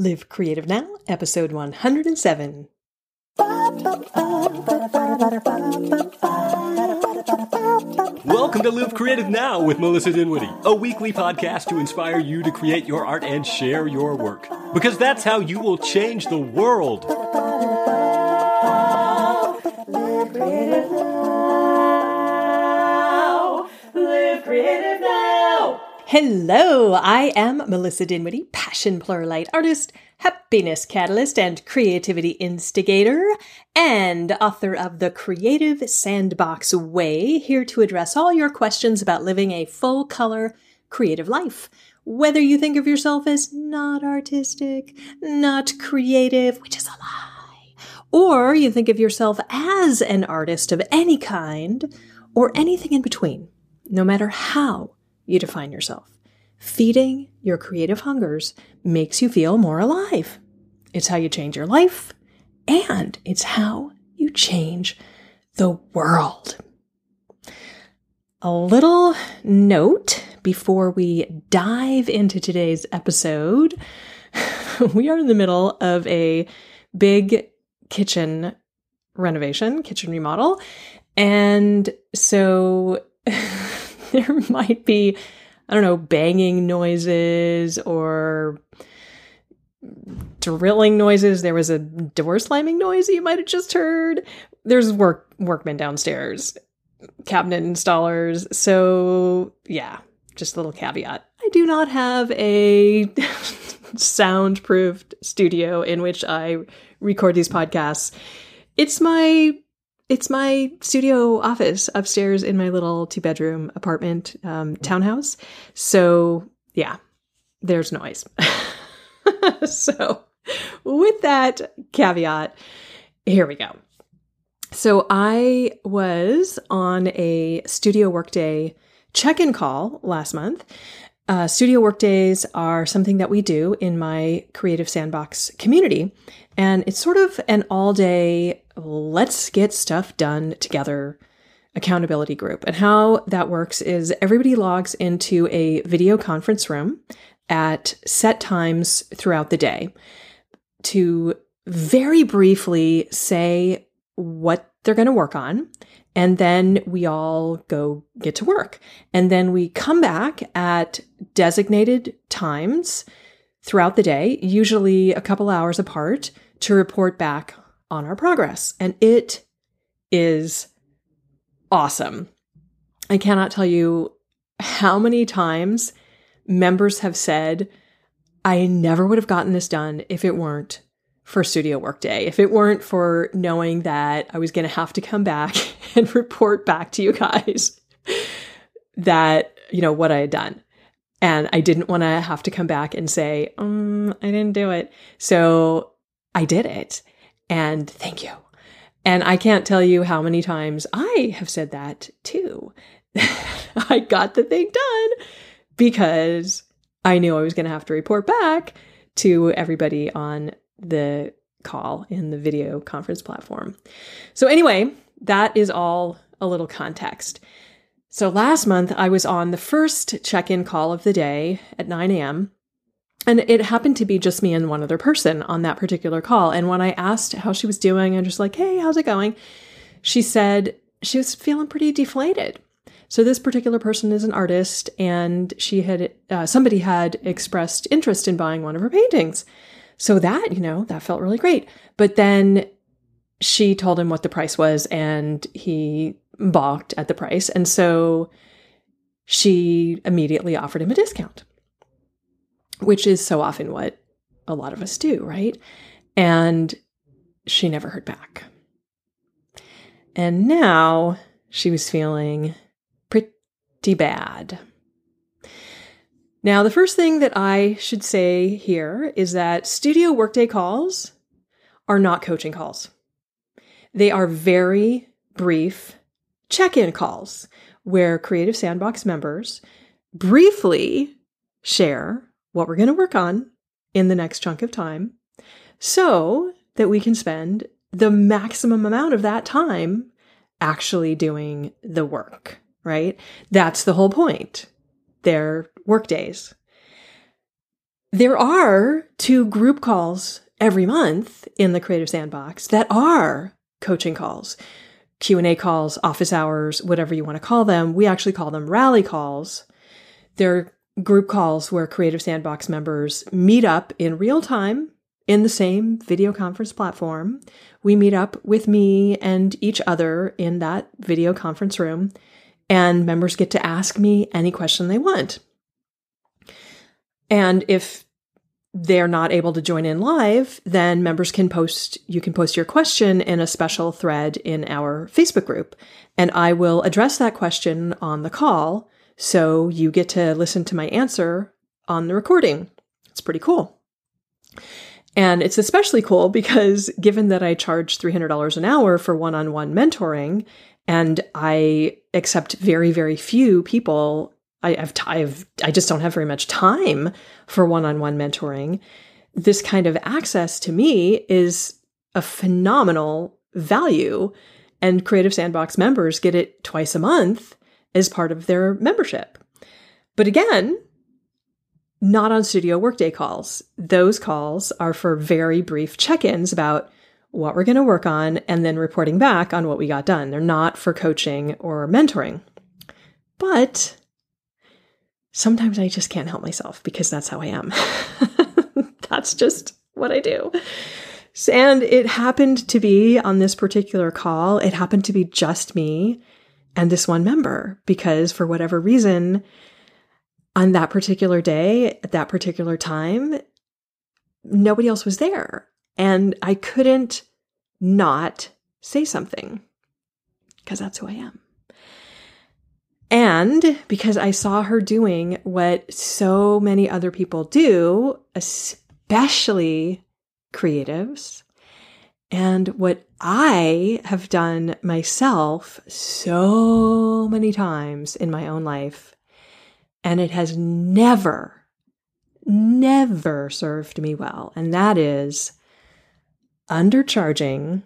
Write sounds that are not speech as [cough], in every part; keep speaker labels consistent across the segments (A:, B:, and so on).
A: Live Creative Now, episode 107.
B: Welcome to Live Creative Now with Melissa Dinwiddie, a weekly podcast to inspire you to create your art and share your work. Because that's how you will change the world.
C: Live creative now. Live creative now.
A: Hello, I am Melissa Dinwiddie, passion pluralist artist, happiness catalyst, and creativity instigator, and author of The Creative Sandbox Way, here to address all your questions about living a full color creative life. Whether you think of yourself as not artistic, not creative, which is a lie, or you think of yourself as an artist of any kind, or anything in between, no matter how you define yourself. Feeding your creative hungers makes you feel more alive. It's how you change your life, and it's how you change the world. A little note before we dive into today's episode. [laughs] we are in the middle of a big kitchen renovation, kitchen remodel. And so [laughs] [laughs] there might be, I don't know, banging noises or drilling noises. There was a door slamming noise you might have just heard. There's work workmen downstairs, cabinet installers. So yeah, just a little caveat. I do not have a [laughs] soundproofed studio in which I record these podcasts. It's my it's my studio office upstairs in my little two bedroom apartment um, townhouse. So, yeah, there's noise. [laughs] so, with that caveat, here we go. So, I was on a studio workday check in call last month. Uh, studio workdays are something that we do in my Creative Sandbox community. And it's sort of an all day, let's get stuff done together accountability group. And how that works is everybody logs into a video conference room at set times throughout the day to very briefly say what they're going to work on. And then we all go get to work. And then we come back at designated times throughout the day, usually a couple hours apart, to report back on our progress. And it is awesome. I cannot tell you how many times members have said, I never would have gotten this done if it weren't for studio workday, if it weren't for knowing that I was going to have to come back [laughs] and report back to you guys [laughs] that, you know, what I had done. And I didn't want to have to come back and say, um, I didn't do it. So I did it. And thank you. And I can't tell you how many times I have said that too. [laughs] I got the thing done because I knew I was going to have to report back to everybody on the call in the video conference platform. So, anyway, that is all a little context. So, last month I was on the first check in call of the day at 9 a.m. And it happened to be just me and one other person on that particular call. And when I asked how she was doing, I'm just like, hey, how's it going? She said she was feeling pretty deflated. So this particular person is an artist, and she had uh, somebody had expressed interest in buying one of her paintings. So that you know that felt really great. But then she told him what the price was, and he balked at the price, and so she immediately offered him a discount which is so often what a lot of us do, right? And she never heard back. And now she was feeling pretty bad. Now, the first thing that I should say here is that studio workday calls are not coaching calls. They are very brief check in calls where Creative Sandbox members briefly share what we're going to work on in the next chunk of time so that we can spend the maximum amount of that time actually doing the work, right? That's the whole point. They're work days. there are two group calls every month in the Creative Sandbox that are coaching calls. Q&A calls, office hours, whatever you want to call them. We actually call them rally calls. They're group calls where Creative Sandbox members meet up in real time in the same video conference platform. We meet up with me and each other in that video conference room, and members get to ask me any question they want. And if they're not able to join in live, then members can post, you can post your question in a special thread in our Facebook group. And I will address that question on the call. So you get to listen to my answer on the recording. It's pretty cool. And it's especially cool because given that I charge $300 an hour for one on one mentoring and I accept very, very few people I, have I've, I just don't have very much time for one on one mentoring. This kind of access to me is a phenomenal value. And Creative Sandbox members get it twice a month as part of their membership. But again, not on studio workday calls. Those calls are for very brief check ins about what we're going to work on and then reporting back on what we got done. They're not for coaching or mentoring. But sometimes I just can't help myself because that's how I am. [laughs] that's just what I do. And it happened to be on this particular call, it happened to be just me and this one member because for whatever reason, on that particular day, at that particular time, nobody else was there. And I couldn't not say something because that's who I am. And because I saw her doing what so many other people do, especially creatives, and what I have done myself so many times in my own life, and it has never, never served me well. And that is undercharging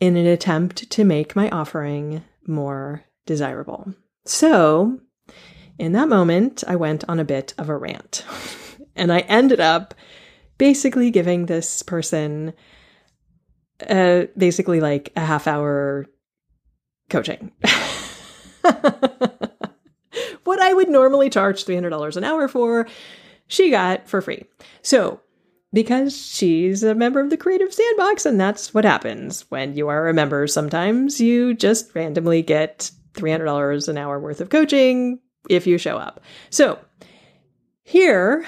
A: in an attempt to make my offering more desirable. So, in that moment, I went on a bit of a rant. [laughs] and I ended up basically giving this person uh, basically like a half hour coaching. [laughs] what I would normally charge $300 an hour for, she got for free. So, because she's a member of the Creative Sandbox, and that's what happens when you are a member. Sometimes you just randomly get $300 an hour worth of coaching if you show up. So, here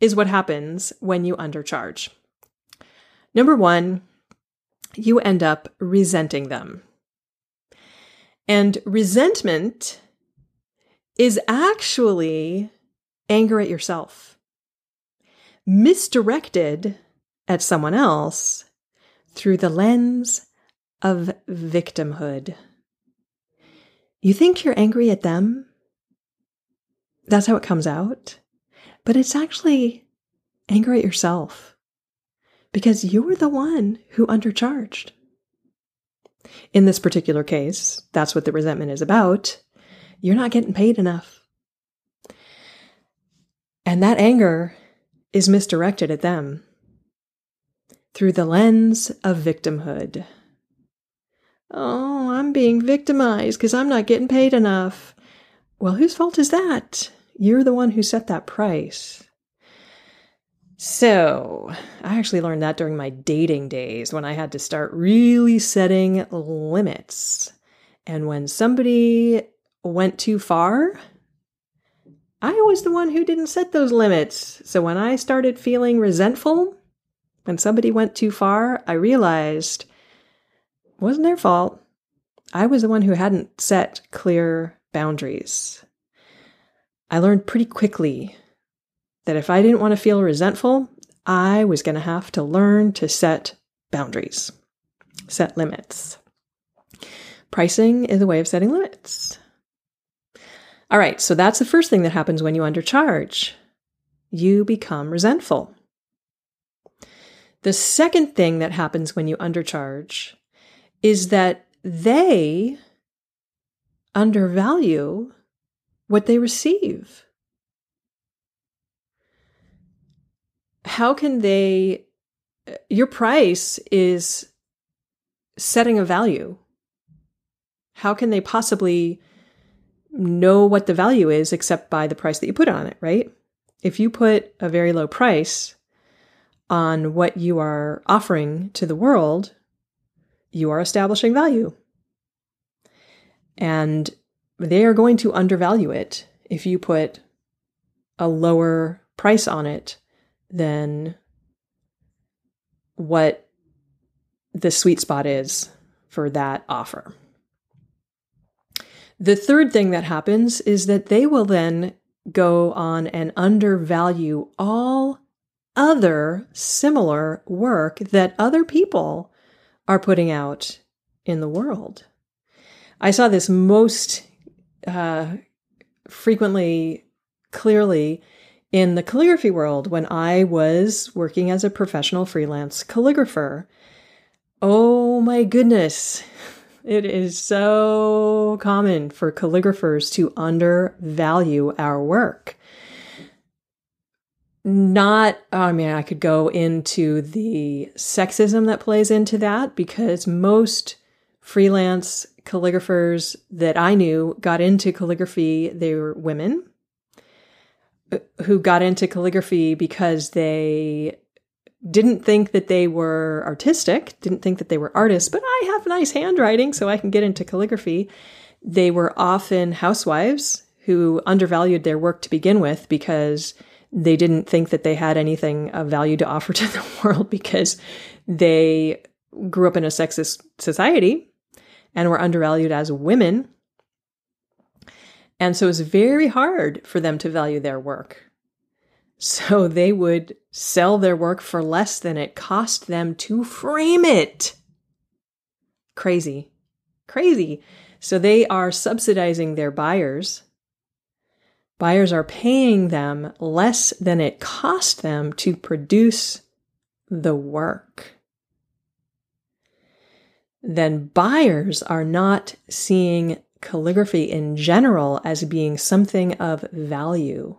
A: is what happens when you undercharge. Number one, you end up resenting them. And resentment is actually anger at yourself, misdirected at someone else through the lens of victimhood. You think you're angry at them? That's how it comes out. But it's actually anger at yourself because you were the one who undercharged. In this particular case, that's what the resentment is about. You're not getting paid enough. And that anger is misdirected at them through the lens of victimhood. Oh, I'm being victimized because I'm not getting paid enough. Well, whose fault is that? You're the one who set that price. So, I actually learned that during my dating days when I had to start really setting limits. And when somebody went too far, I was the one who didn't set those limits. So when I started feeling resentful, when somebody went too far, I realized wasn't their fault. I was the one who hadn't set clear boundaries. I learned pretty quickly that if I didn't want to feel resentful, I was going to have to learn to set boundaries, set limits. Pricing is a way of setting limits. All right, so that's the first thing that happens when you undercharge. You become resentful. The second thing that happens when you undercharge is that they undervalue what they receive. How can they your price is setting a value. How can they possibly know what the value is except by the price that you put on it right? If you put a very low price on what you are offering to the world you are establishing value. And they are going to undervalue it if you put a lower price on it than what the sweet spot is for that offer. The third thing that happens is that they will then go on and undervalue all other similar work that other people are putting out in the world. I saw this most uh, frequently, clearly in the calligraphy world when I was working as a professional freelance calligrapher. Oh my goodness. [laughs] It is so common for calligraphers to undervalue our work. Not, I mean, I could go into the sexism that plays into that because most freelance calligraphers that I knew got into calligraphy, they were women who got into calligraphy because they didn't think that they were artistic, didn't think that they were artists, but I have nice handwriting, so I can get into calligraphy. They were often housewives who undervalued their work to begin with because they didn't think that they had anything of value to offer [laughs] to the world because they grew up in a sexist society and were undervalued as women and so it's very hard for them to value their work. So [laughs] they would sell their work for less than it cost them to frame it. Crazy. Crazy. So they are subsidizing their buyers. Buyers are paying them less than it cost them to produce the work. Then buyers are not seeing calligraphy in general as being something of value.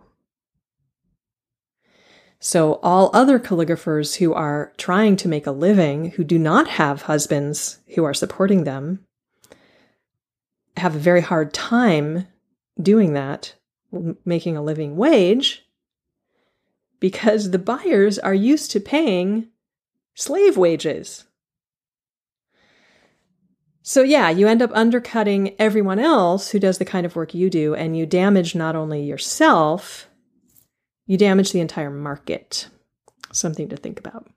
A: So, all other calligraphers who are trying to make a living, who do not have husbands who are supporting them, have a very hard time doing that, making a living wage, because the buyers are used to paying slave wages. So, yeah, you end up undercutting everyone else who does the kind of work you do, and you damage not only yourself, you damage the entire market. Something to think about.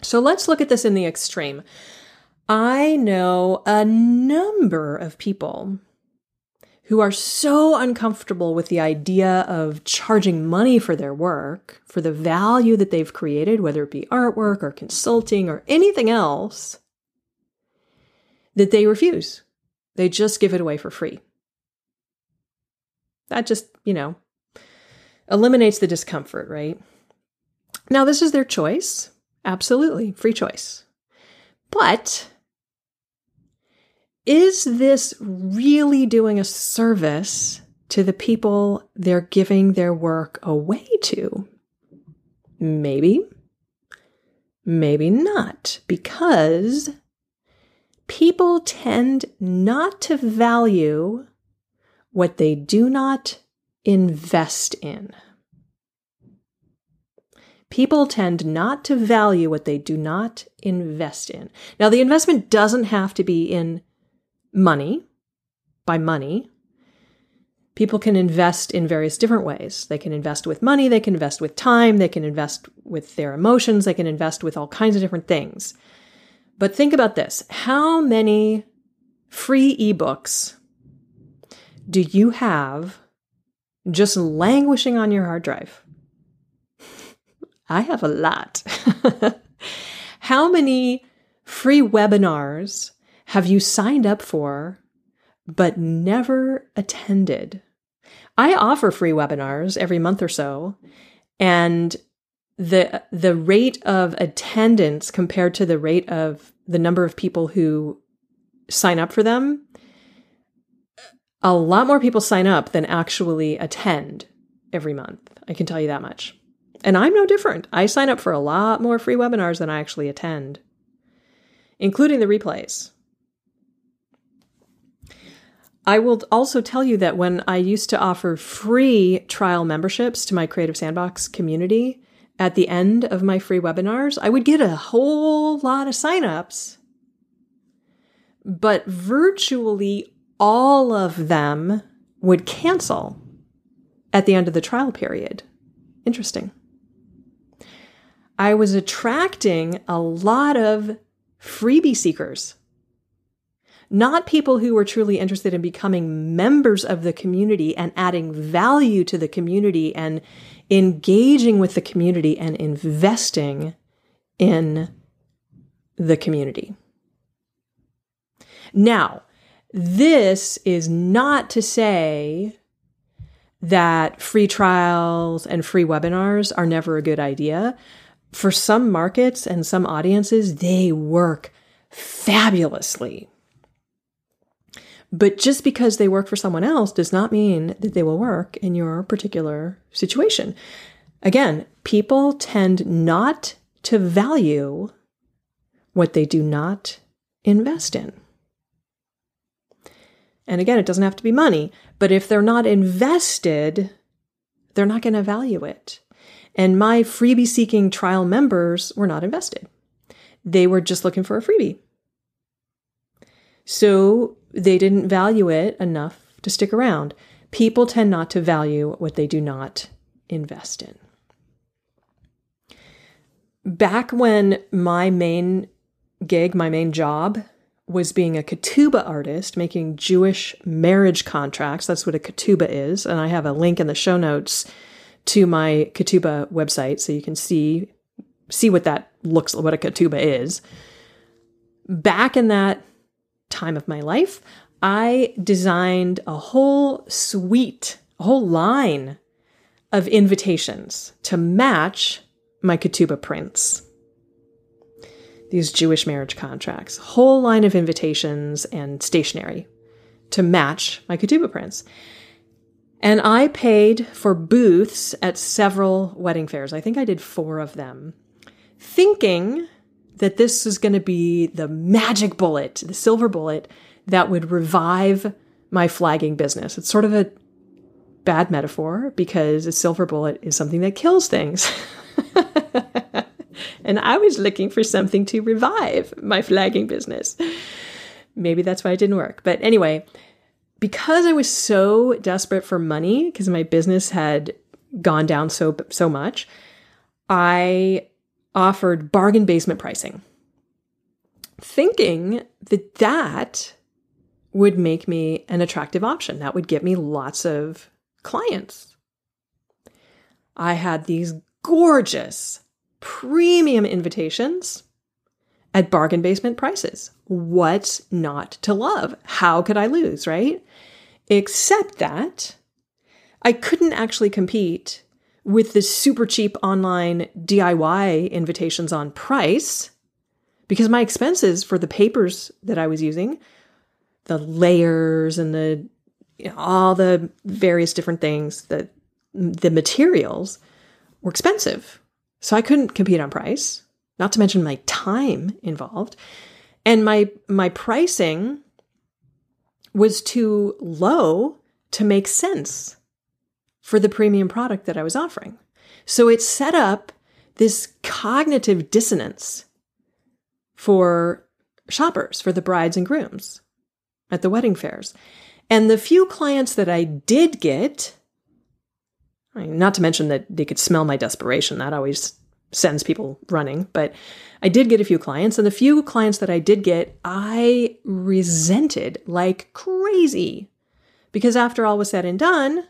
A: So, let's look at this in the extreme. I know a number of people who are so uncomfortable with the idea of charging money for their work, for the value that they've created, whether it be artwork or consulting or anything else that they refuse. They just give it away for free. That just, you know, eliminates the discomfort, right? Now, this is their choice. Absolutely, free choice. But is this really doing a service to the people they're giving their work away to? Maybe. Maybe not, because people tend not to value what they do not invest in. People tend not to value what they do not invest in. Now, the investment doesn't have to be in money, by money. People can invest in various different ways. They can invest with money, they can invest with time, they can invest with their emotions, they can invest with all kinds of different things. But think about this how many free ebooks do you have just languishing on your hard drive? I have a lot. [laughs] how many free webinars have you signed up for but never attended? I offer free webinars every month or so, and the the rate of attendance compared to the rate of the number of people who sign up for them a lot more people sign up than actually attend every month i can tell you that much And I'm no different. I sign up for a lot more free webinars than I actually attend, including the replays. I will also tell you that when I used to offer free trial memberships to my Creative Sandbox community, at the end of my free webinars, I would get a whole lot of signups, but virtually all of them would cancel at the end of the trial period. Interesting. I was attracting a lot of freebie seekers not people who were truly interested in becoming members of the community and adding value to the community and engaging with the community and investing in the community. Now, this is not to say that free trials and free webinars are never a good idea. For some markets and some audiences, they work fabulously. But just because they work for someone else does not mean that they will work in your particular situation. Again, people tend not to value what they do not invest in. And again, it doesn't have to be money, but if they're not invested, they're not going to value it. And my freebie seeking trial members were not invested. They were just looking for a freebie. So they didn't value it enough to stick around. People tend not to value what they do not invest in. Back when my main gig, my main job, was being a ketubah artist, making Jewish marriage contracts. That's what a ketubah is. And I have a link in the show notes to my ketubah website so you can see see what that looks what a ketubah is. Back in that time of my life, I designed a whole suite, a whole line of invitations to match my ketubah prints. These Jewish marriage contracts, whole line of invitations and stationery to match my ketubah prints. And I paid for booths at several wedding fairs. I think I did four of them, thinking that this is going to be the magic bullet, the silver bullet that would revive my flagging business. It's sort of a bad metaphor because a silver bullet is something that kills things. [laughs] and I was looking for something to revive my flagging business. Maybe that's why it didn't work. But anyway, because I was so desperate for money because my business had gone down so so much, I offered bargain basement pricing, thinking that that would make me an attractive option. That would get me lots of clients. I had these gorgeous premium invitations at bargain basement prices. What's not to love? How could I lose, right? Except that I couldn't actually compete with the super cheap online DIY invitations on price because my expenses for the papers that I was using, the layers and the you know, all the various different things, the the materials were expensive. So I couldn't compete on price, not to mention my time involved. And my my pricing was too low to make sense for the premium product that I was offering. So it set up this cognitive dissonance for shoppers, for the brides and grooms at the wedding fairs. And the few clients that I did get, not to mention that they could smell my desperation, that always sends people running, but I did get a few clients, and the few clients that I did get, I resented like crazy. Because after all was said and done,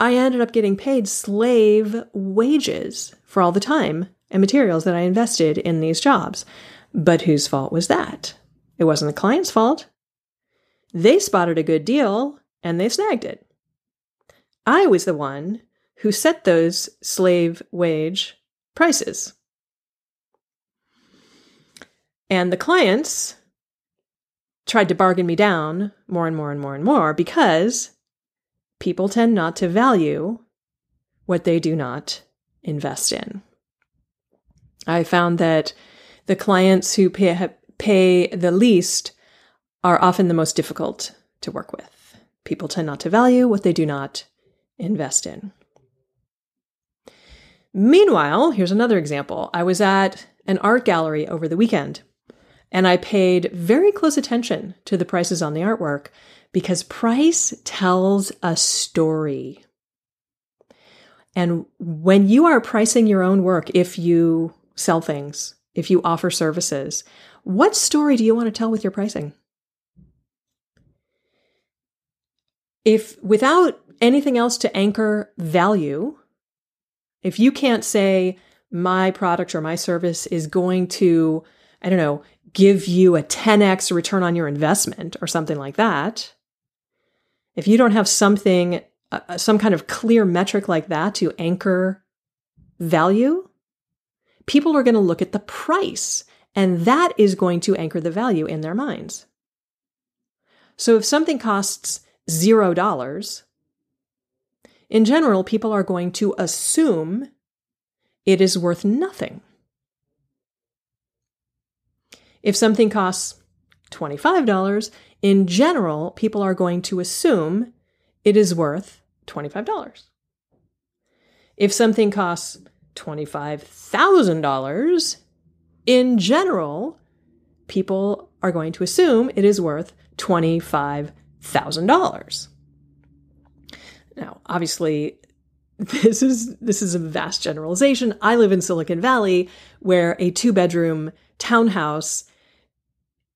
A: I ended up getting paid slave wages for all the time and materials that I invested in these jobs. But whose fault was that? It wasn't the client's fault. They spotted a good deal and they snagged it. I was the one who set those slave wage prices. And the clients tried to bargain me down more and more and more and more because people tend not to value what they do not invest in. I found that the clients who pay, pay the least are often the most difficult to work with. People tend not to value what they do not invest in. Meanwhile, here's another example. I was at an art gallery over the weekend and I paid very close attention to the prices on the artwork because price tells a story. And when you are pricing your own work, if you sell things, if you offer services, what story do you want to tell with your pricing? If without anything else to anchor value, if you can't say my product or my service is going to, I don't know, give you a 10x return on your investment or something like that, if you don't have something, uh, some kind of clear metric like that to anchor value, people are going to look at the price and that is going to anchor the value in their minds. So if something costs zero dollars, in general, people are going to assume it is worth nothing. If something costs $25, in general, people are going to assume it is worth $25. If something costs $25,000, in general, people are going to assume it is worth $25,000. Now, obviously, this is this is a vast generalization. I live in Silicon Valley where a two-bedroom townhouse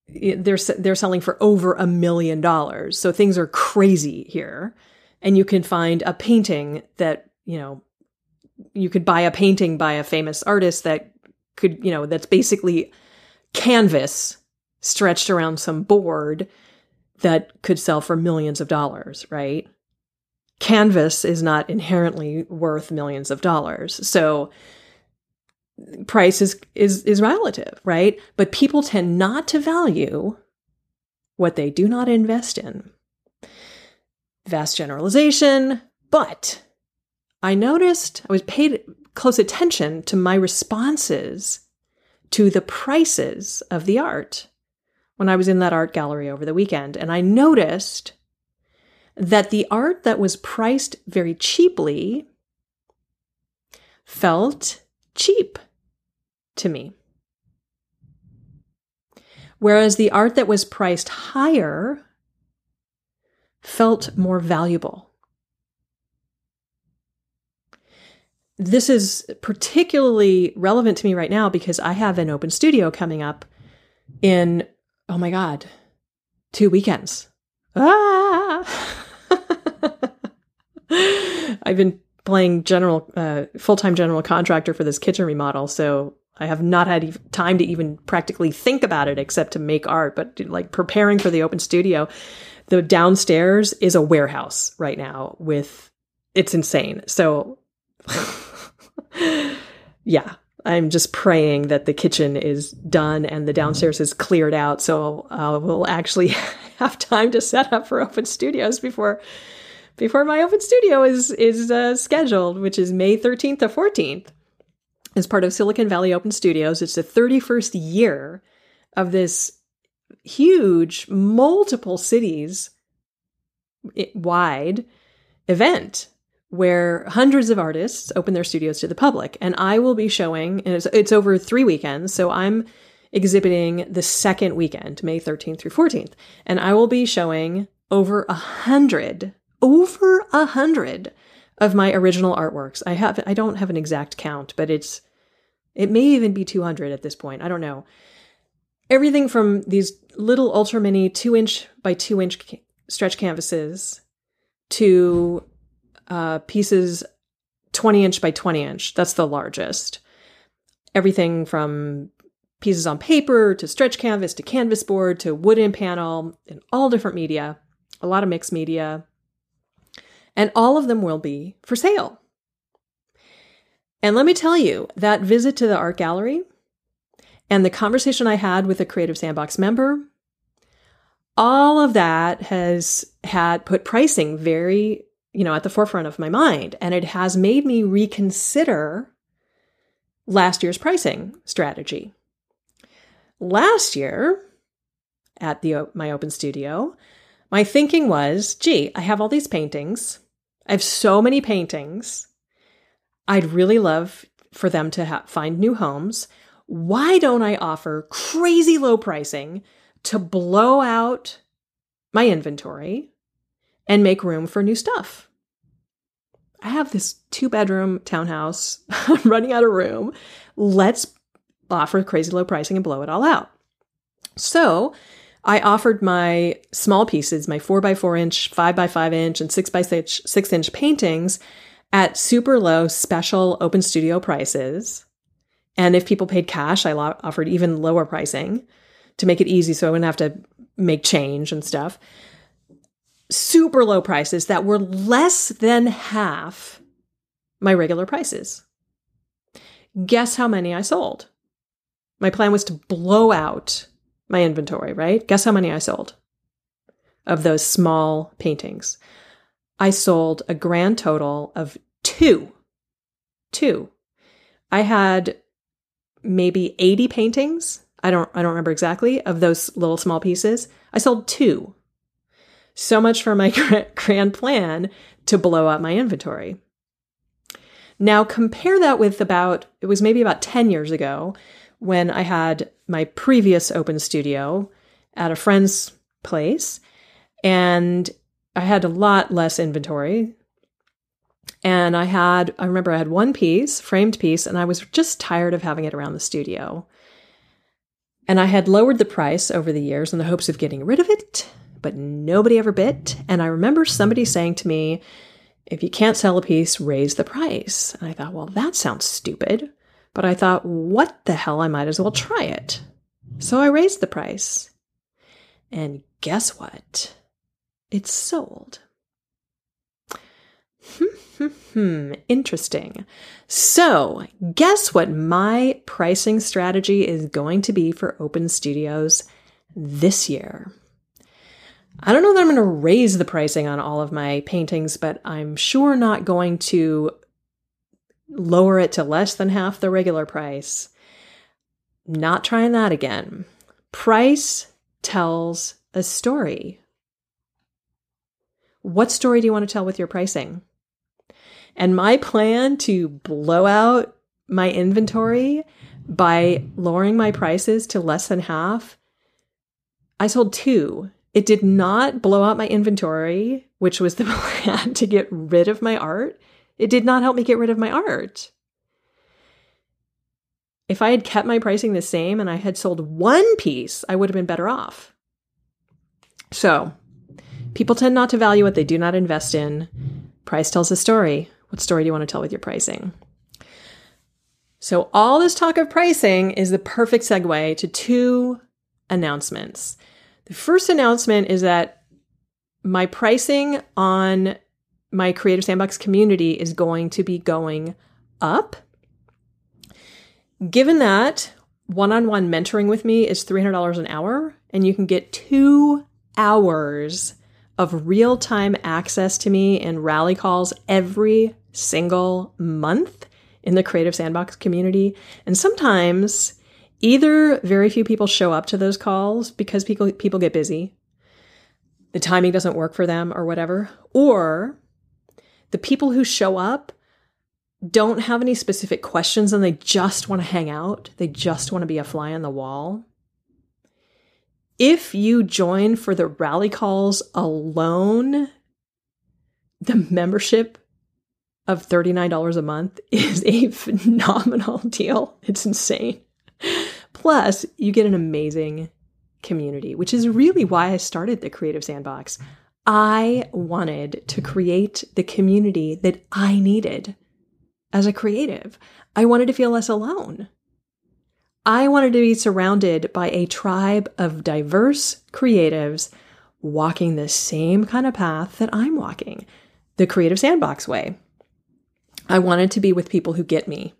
A: they're they're selling for over a million dollars. So things are crazy here. And you can find a painting that, you know, you could buy a painting by a famous artist that could, you know, that's basically canvas stretched around some board that could sell for millions of dollars, right? Canvas is not inherently worth millions of dollars. So price is is is relative, right? But people tend not to value what they do not invest in. Vast generalization, but I noticed I was paid close attention to my responses to the prices of the art when I was in that art gallery over the weekend. And I noticed that the art that was priced very cheaply felt cheap to me. Whereas the art that was priced higher felt more valuable. This is particularly relevant to me right now because I have an open studio coming up in, oh my God, two weekends. Ah! [laughs] I've been playing general, uh, full time general contractor for this kitchen remodel. So I have not had time to even practically think about it except to make art, but like preparing for the open studio. The downstairs is a warehouse right now with it's insane. So [laughs] yeah, I'm just praying that the kitchen is done and the downstairs is cleared out so uh, we'll actually [laughs] have time to set up for open studios before before my open studio is is uh, scheduled, which is May 13th to 14th as part of Silicon Valley Open Studios. It's the 31st year of this huge, multiple cities wide event where hundreds of artists open their studios to the public. And I will be showing, and it's, it's over three weekends. So I'm exhibiting the second weekend, May 13th through 14th. And I will be showing over a hundred, over a hundred of my original artworks. I have I don't have an exact count, but it's it may even be 200 at this point. I don't know. Everything from these little ultra mini 2 inch by 2 inch stretch canvases to uh, pieces 20 inch by 20 inch. That's the largest. Everything from pieces on paper to stretch canvas to canvas board to wooden panel in all different media, a lot of mixed media, and all of them will be for sale. And let me tell you, that visit to the art gallery and the conversation I had with a Creative Sandbox member, all of that has had put pricing very you know, at the forefront of my mind. And it has made me reconsider last year's pricing strategy. Last year at the my open studio, my thinking was, gee, I have all these paintings. I have so many paintings. I'd really love for them to ha- find new homes. Why don't I offer crazy low pricing to blow out my inventory and make room for new stuff? I have this two bedroom townhouse. [laughs] I'm running out of room. Let's offer crazy low pricing and blow it all out. So I offered my small pieces, my four by four inch, five by five inch, and six by six, six inch paintings at super low special open studio prices. And if people paid cash, I lo- offered even lower pricing to make it easy so I wouldn't have to make change and stuff. Super low prices that were less than half my regular prices. Guess how many I sold? My plan was to blow out my inventory, right? Guess how many I sold of those small paintings? I sold a grand total of two. Two. I had maybe 80 paintings. I don't I don't remember exactly of those little small pieces. I sold two. So much for my [laughs] grand plan to blow up my inventory. Now compare that with about it was maybe about 10 years ago when I had my previous open studio at a friend's place and I had a lot less inventory. And I had, I remember I had one piece, framed piece, and I was just tired of having it around the studio. And I had lowered the price over the years in the hopes of getting rid of it, but nobody ever bit. And I remember somebody saying to me, if you can't sell a piece, raise the price. And I thought, well, that sounds stupid. But I thought, what the hell? I might as well try it. So I raised the price. And guess what? It's sold. Hmm, [laughs] interesting. So, guess what my pricing strategy is going to be for open studios this year? I don't know that I'm going to raise the pricing on all of my paintings, but I'm sure not going to lower it to less than half the regular price. Not trying that again. Price tells a story. What story do you want to tell with your pricing? And my plan to blow out my inventory by lowering my prices to less than half, I sold two. It did not blow out my inventory, which was the [laughs] plan to get rid of my art. It did not help me get rid of my art. If I had kept my pricing the same and I had sold one piece, I would have been better off. So, people tend not to value what they do not invest in. Price tells a story. What story do you want to tell with your pricing? So, all this talk of pricing is the perfect segue to two announcements. The first announcement is that my pricing on my Creative Sandbox community is going to be going up. Given that one on one mentoring with me is $300 an hour, and you can get two hours of real time access to me in rally calls every single month in the Creative Sandbox community. And sometimes either very few people show up to those calls because people people get busy. The timing doesn't work for them or whatever, or the people who show up don't have any specific questions and they just want to hang out. They just want to be a fly on the wall. If you join for the rally calls alone, the membership of $39 a month [laughs] is a phenomenal deal. It's insane. Plus, you get an amazing community, which is really why I started the Creative Sandbox. I wanted to create the community that I needed as a creative. I wanted to feel less alone. I wanted to be surrounded by a tribe of diverse creatives walking the same kind of path that I'm walking, the Creative Sandbox way. I wanted to be with people who get me.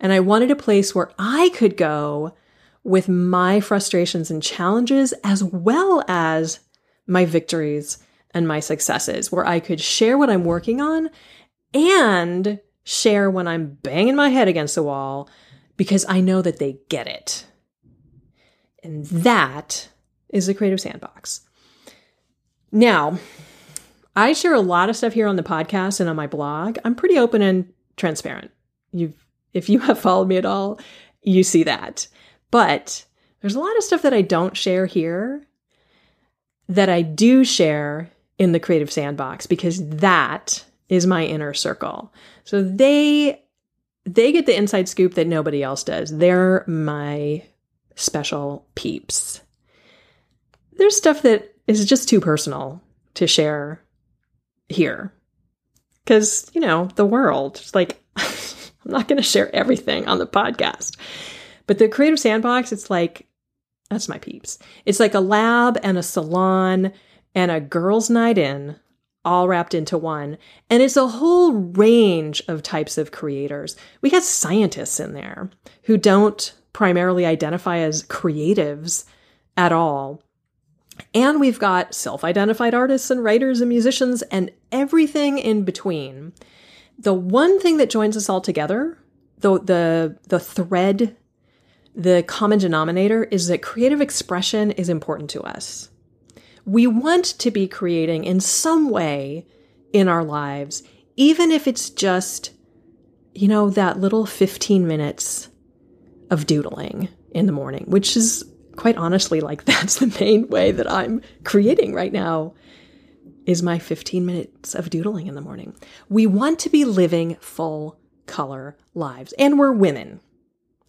A: And I wanted a place where I could go with my frustrations and challenges as well as my victories and my successes where I could share what I'm working on and share when I'm banging my head against the wall because I know that they get it. And that is the Creative Sandbox. Now, I share a lot of stuff here on the podcast and on my blog. I'm pretty open and transparent. You've if you [laughs] have followed me at all, you see that. But there's a lot of stuff that I don't share here that I do share in the Creative Sandbox because that is my inner circle. So they they get the inside scoop that nobody else does. They're my special peeps. There's stuff that is just too personal to share here. Cuz, you know, the world, It's like [laughs] I'm not going to share everything on the podcast. But the Creative Sandbox, it's like that's my peeps. It's like a lab and a salon and a girls' night in all wrapped into one. And it's a whole range of types of creators. We got scientists in there who don't primarily identify as creatives at all. And we've got self identified artists and writers and musicians and everything in between. The one thing that joins us all together, the, the, the thread, the common denominator, is that creative expression is important to us we want to be creating in some way in our lives, even if it's just, you know, that little 15 minutes of doodling in the morning, which is quite honestly like [laughs] that's the main way that I'm creating right now is my 15 minutes of doodling in the morning. We want to be living full color lives and we're women.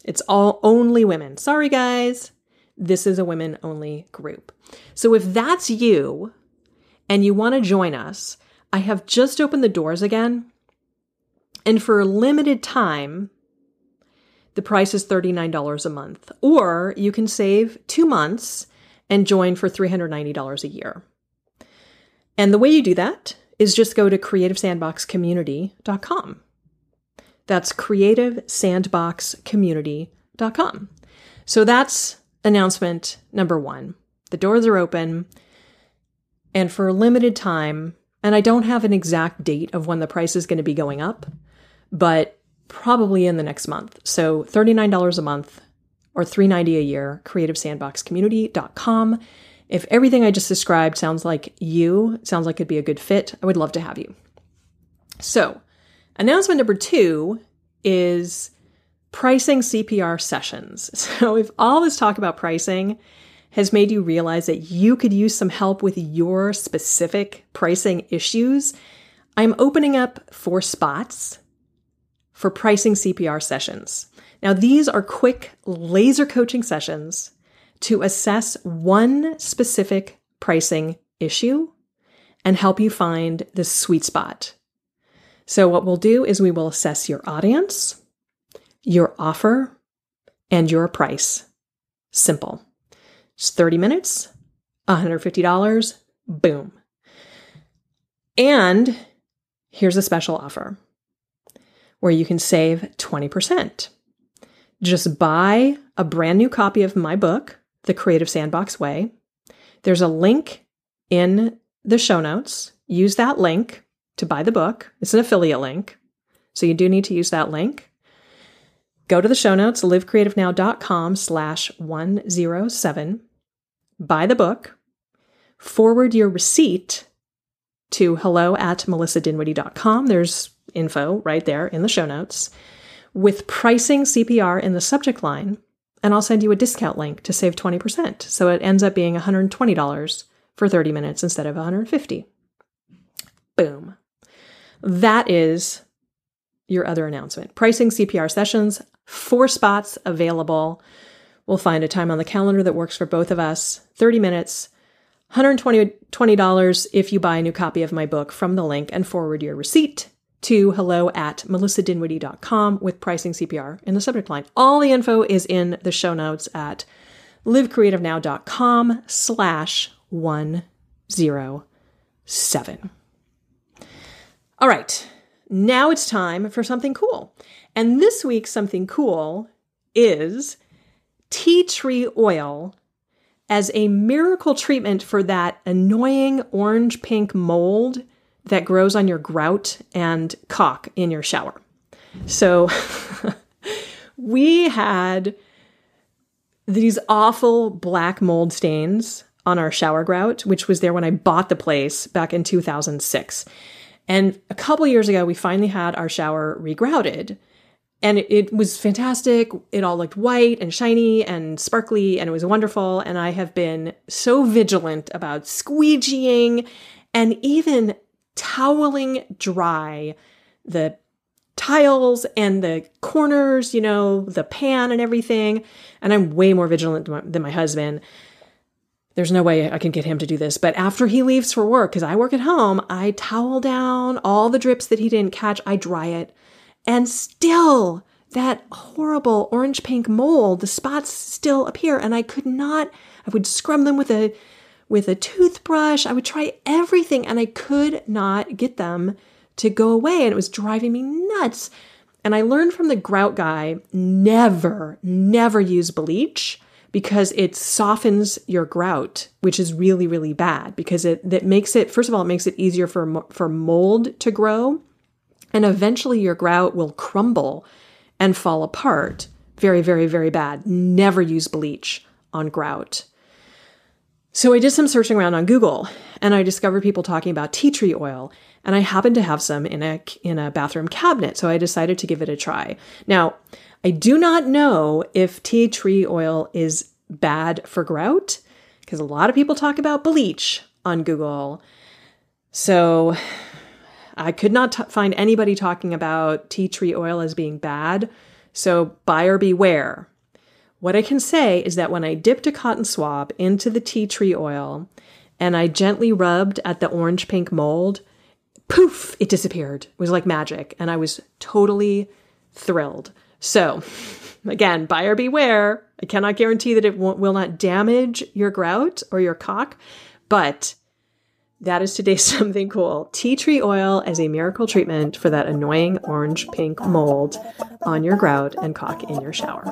A: It's all only women. Sorry guys this is a women only group. So if that's you and you want to join us, I have just opened the doors again. And for a limited time, the price is $39 a month. Or you can save two months and join for $390 a year. And the way you do that is just go to creativesandboxcommunity.com. That's creativesandboxcommunity.com. So that's announcement number one the doors are open, and for a limited time, and I don't have an exact date of when the price is going to be going up, but probably in the next month. So $39 a month or 390 a year, creativesandboxcommunity.com. If everything I just described sounds like you, sounds like it'd be a good fit, I would love to have you. So, announcement number two is pricing CPR sessions. [laughs] So, if all this talk about pricing has made you realize that you could use some help with your specific pricing issues, I'm opening up four spots for pricing CPR sessions. Now, these are quick laser coaching sessions to assess one specific pricing issue and help you find the sweet spot. So, what we'll do is we will assess your audience your offer, and your price. Simple. It's 30 minutes, $150, boom. And here's a special offer where you can save 20%. Just buy a brand new copy of my book, The Creative Sandbox Way. There's a link in the show notes. Use that link to buy the book. It's an affiliate link. So you do need to use that link. Go to the show notes, livecreativenow.com slash 107. Buy the book. Forward your receipt to hello at melissadinwiddie.com. There's info right there in the show notes with pricing CPR in the subject line. And I'll send you a discount link to save 20%. So it ends up being $120 for 30 minutes instead of 150. Boom. That is your other announcement. Pricing CPR sessions, four spots available. We'll find a time on the calendar that works for both of us 30 minutes, $120 if you buy a new copy of my book from the link and forward your receipt to hello at melissadinwiddie.com with pricing CPR in the subject line. All the info is in the show notes at livecreativenow.com slash 107. All right, now it's time for something cool. And this week, something cool is tea tree oil as a miracle treatment for that annoying orange pink mold that grows on your grout and caulk in your shower. So [laughs] we had these awful black mold stains on our shower grout, which was there when I bought the place back in 2006. And a couple years ago, we finally had our shower regrouted. And it, it was fantastic. It all looked white and shiny and sparkly, and it was wonderful. And I have been so vigilant about squeegeeing and even toweling dry the tiles and the corners, you know, the pan and everything. And I'm way more vigilant than my, than my husband. There's no way I can get him to do this. But after he leaves for work, because I work at home, I towel down all the drips that he didn't catch, I dry it. And still, that horrible orange pink mold, the spots still appear. And I could not, I would scrub them with a with a toothbrush. I would try everything and I could not get them to go away. And it was driving me nuts. And I learned from the grout guy never, never use bleach because it softens your grout, which is really, really bad because it that makes it first of all, it makes it easier for for mold to grow, and eventually your grout will crumble and fall apart. Very, very, very bad. Never use bleach on grout. So I did some searching around on Google and I discovered people talking about tea tree oil and I happened to have some in a in a bathroom cabinet, so I decided to give it a try. Now, I do not know if tea tree oil is bad for grout because a lot of people talk about bleach on Google. So I could not t- find anybody talking about tea tree oil as being bad. So buyer beware. What I can say is that when I dipped a cotton swab into the tea tree oil and I gently rubbed at the orange pink mold, poof, it disappeared. It was like magic. And I was totally thrilled. So, again, buyer beware. I cannot guarantee that it will not damage your grout or your caulk, but that is today's [laughs] something cool. Tea tree oil as a miracle treatment for that annoying orange pink mold on your grout and caulk in your shower.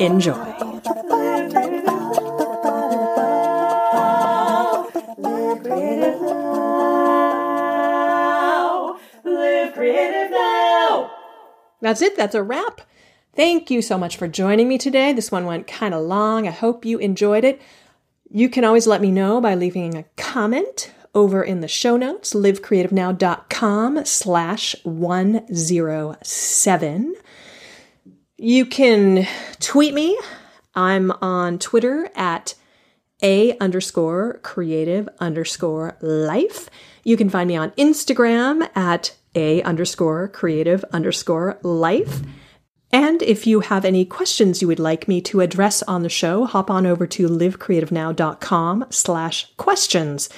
A: Enjoy. That's it. That's a wrap. Thank you so much for joining me today. This one went kind of long. I hope you enjoyed it. You can always let me know by leaving a comment over in the show notes, livecreativenow.com slash 107. You can tweet me. I'm on Twitter at a underscore creative underscore life. You can find me on Instagram at a underscore creative underscore life. And if you have any questions you would like me to address on the show, hop on over to livecreativenow.com slash questions.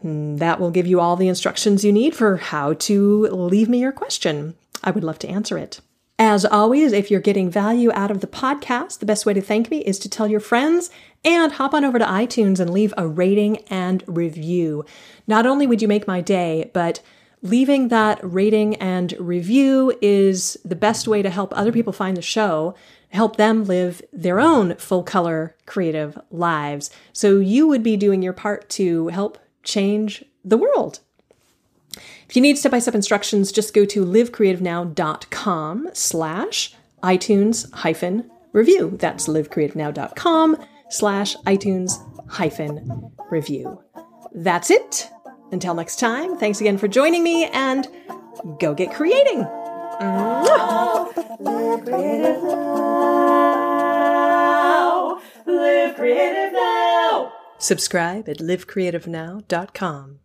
A: Hmm, that will give you all the instructions you need for how to leave me your question. I would love to answer it. As always, if you're getting value out of the podcast, the best way to thank me is to tell your friends and hop on over to iTunes and leave a rating and review. Not only would you make my day, but leaving that rating and review is the best way to help other people find the show, help them live their own full color creative lives. So you would be doing your part to help change the world. If you need step-by-step instructions, just go to livecreativenow.com slash iTunes hyphen review. That's livecreativenow.com slash iTunes hyphen review. That's it. Until next time, thanks again for joining me and go get creating. Mwah!
C: Live creative now. Live creative now.
A: Subscribe at livecreativenow.com.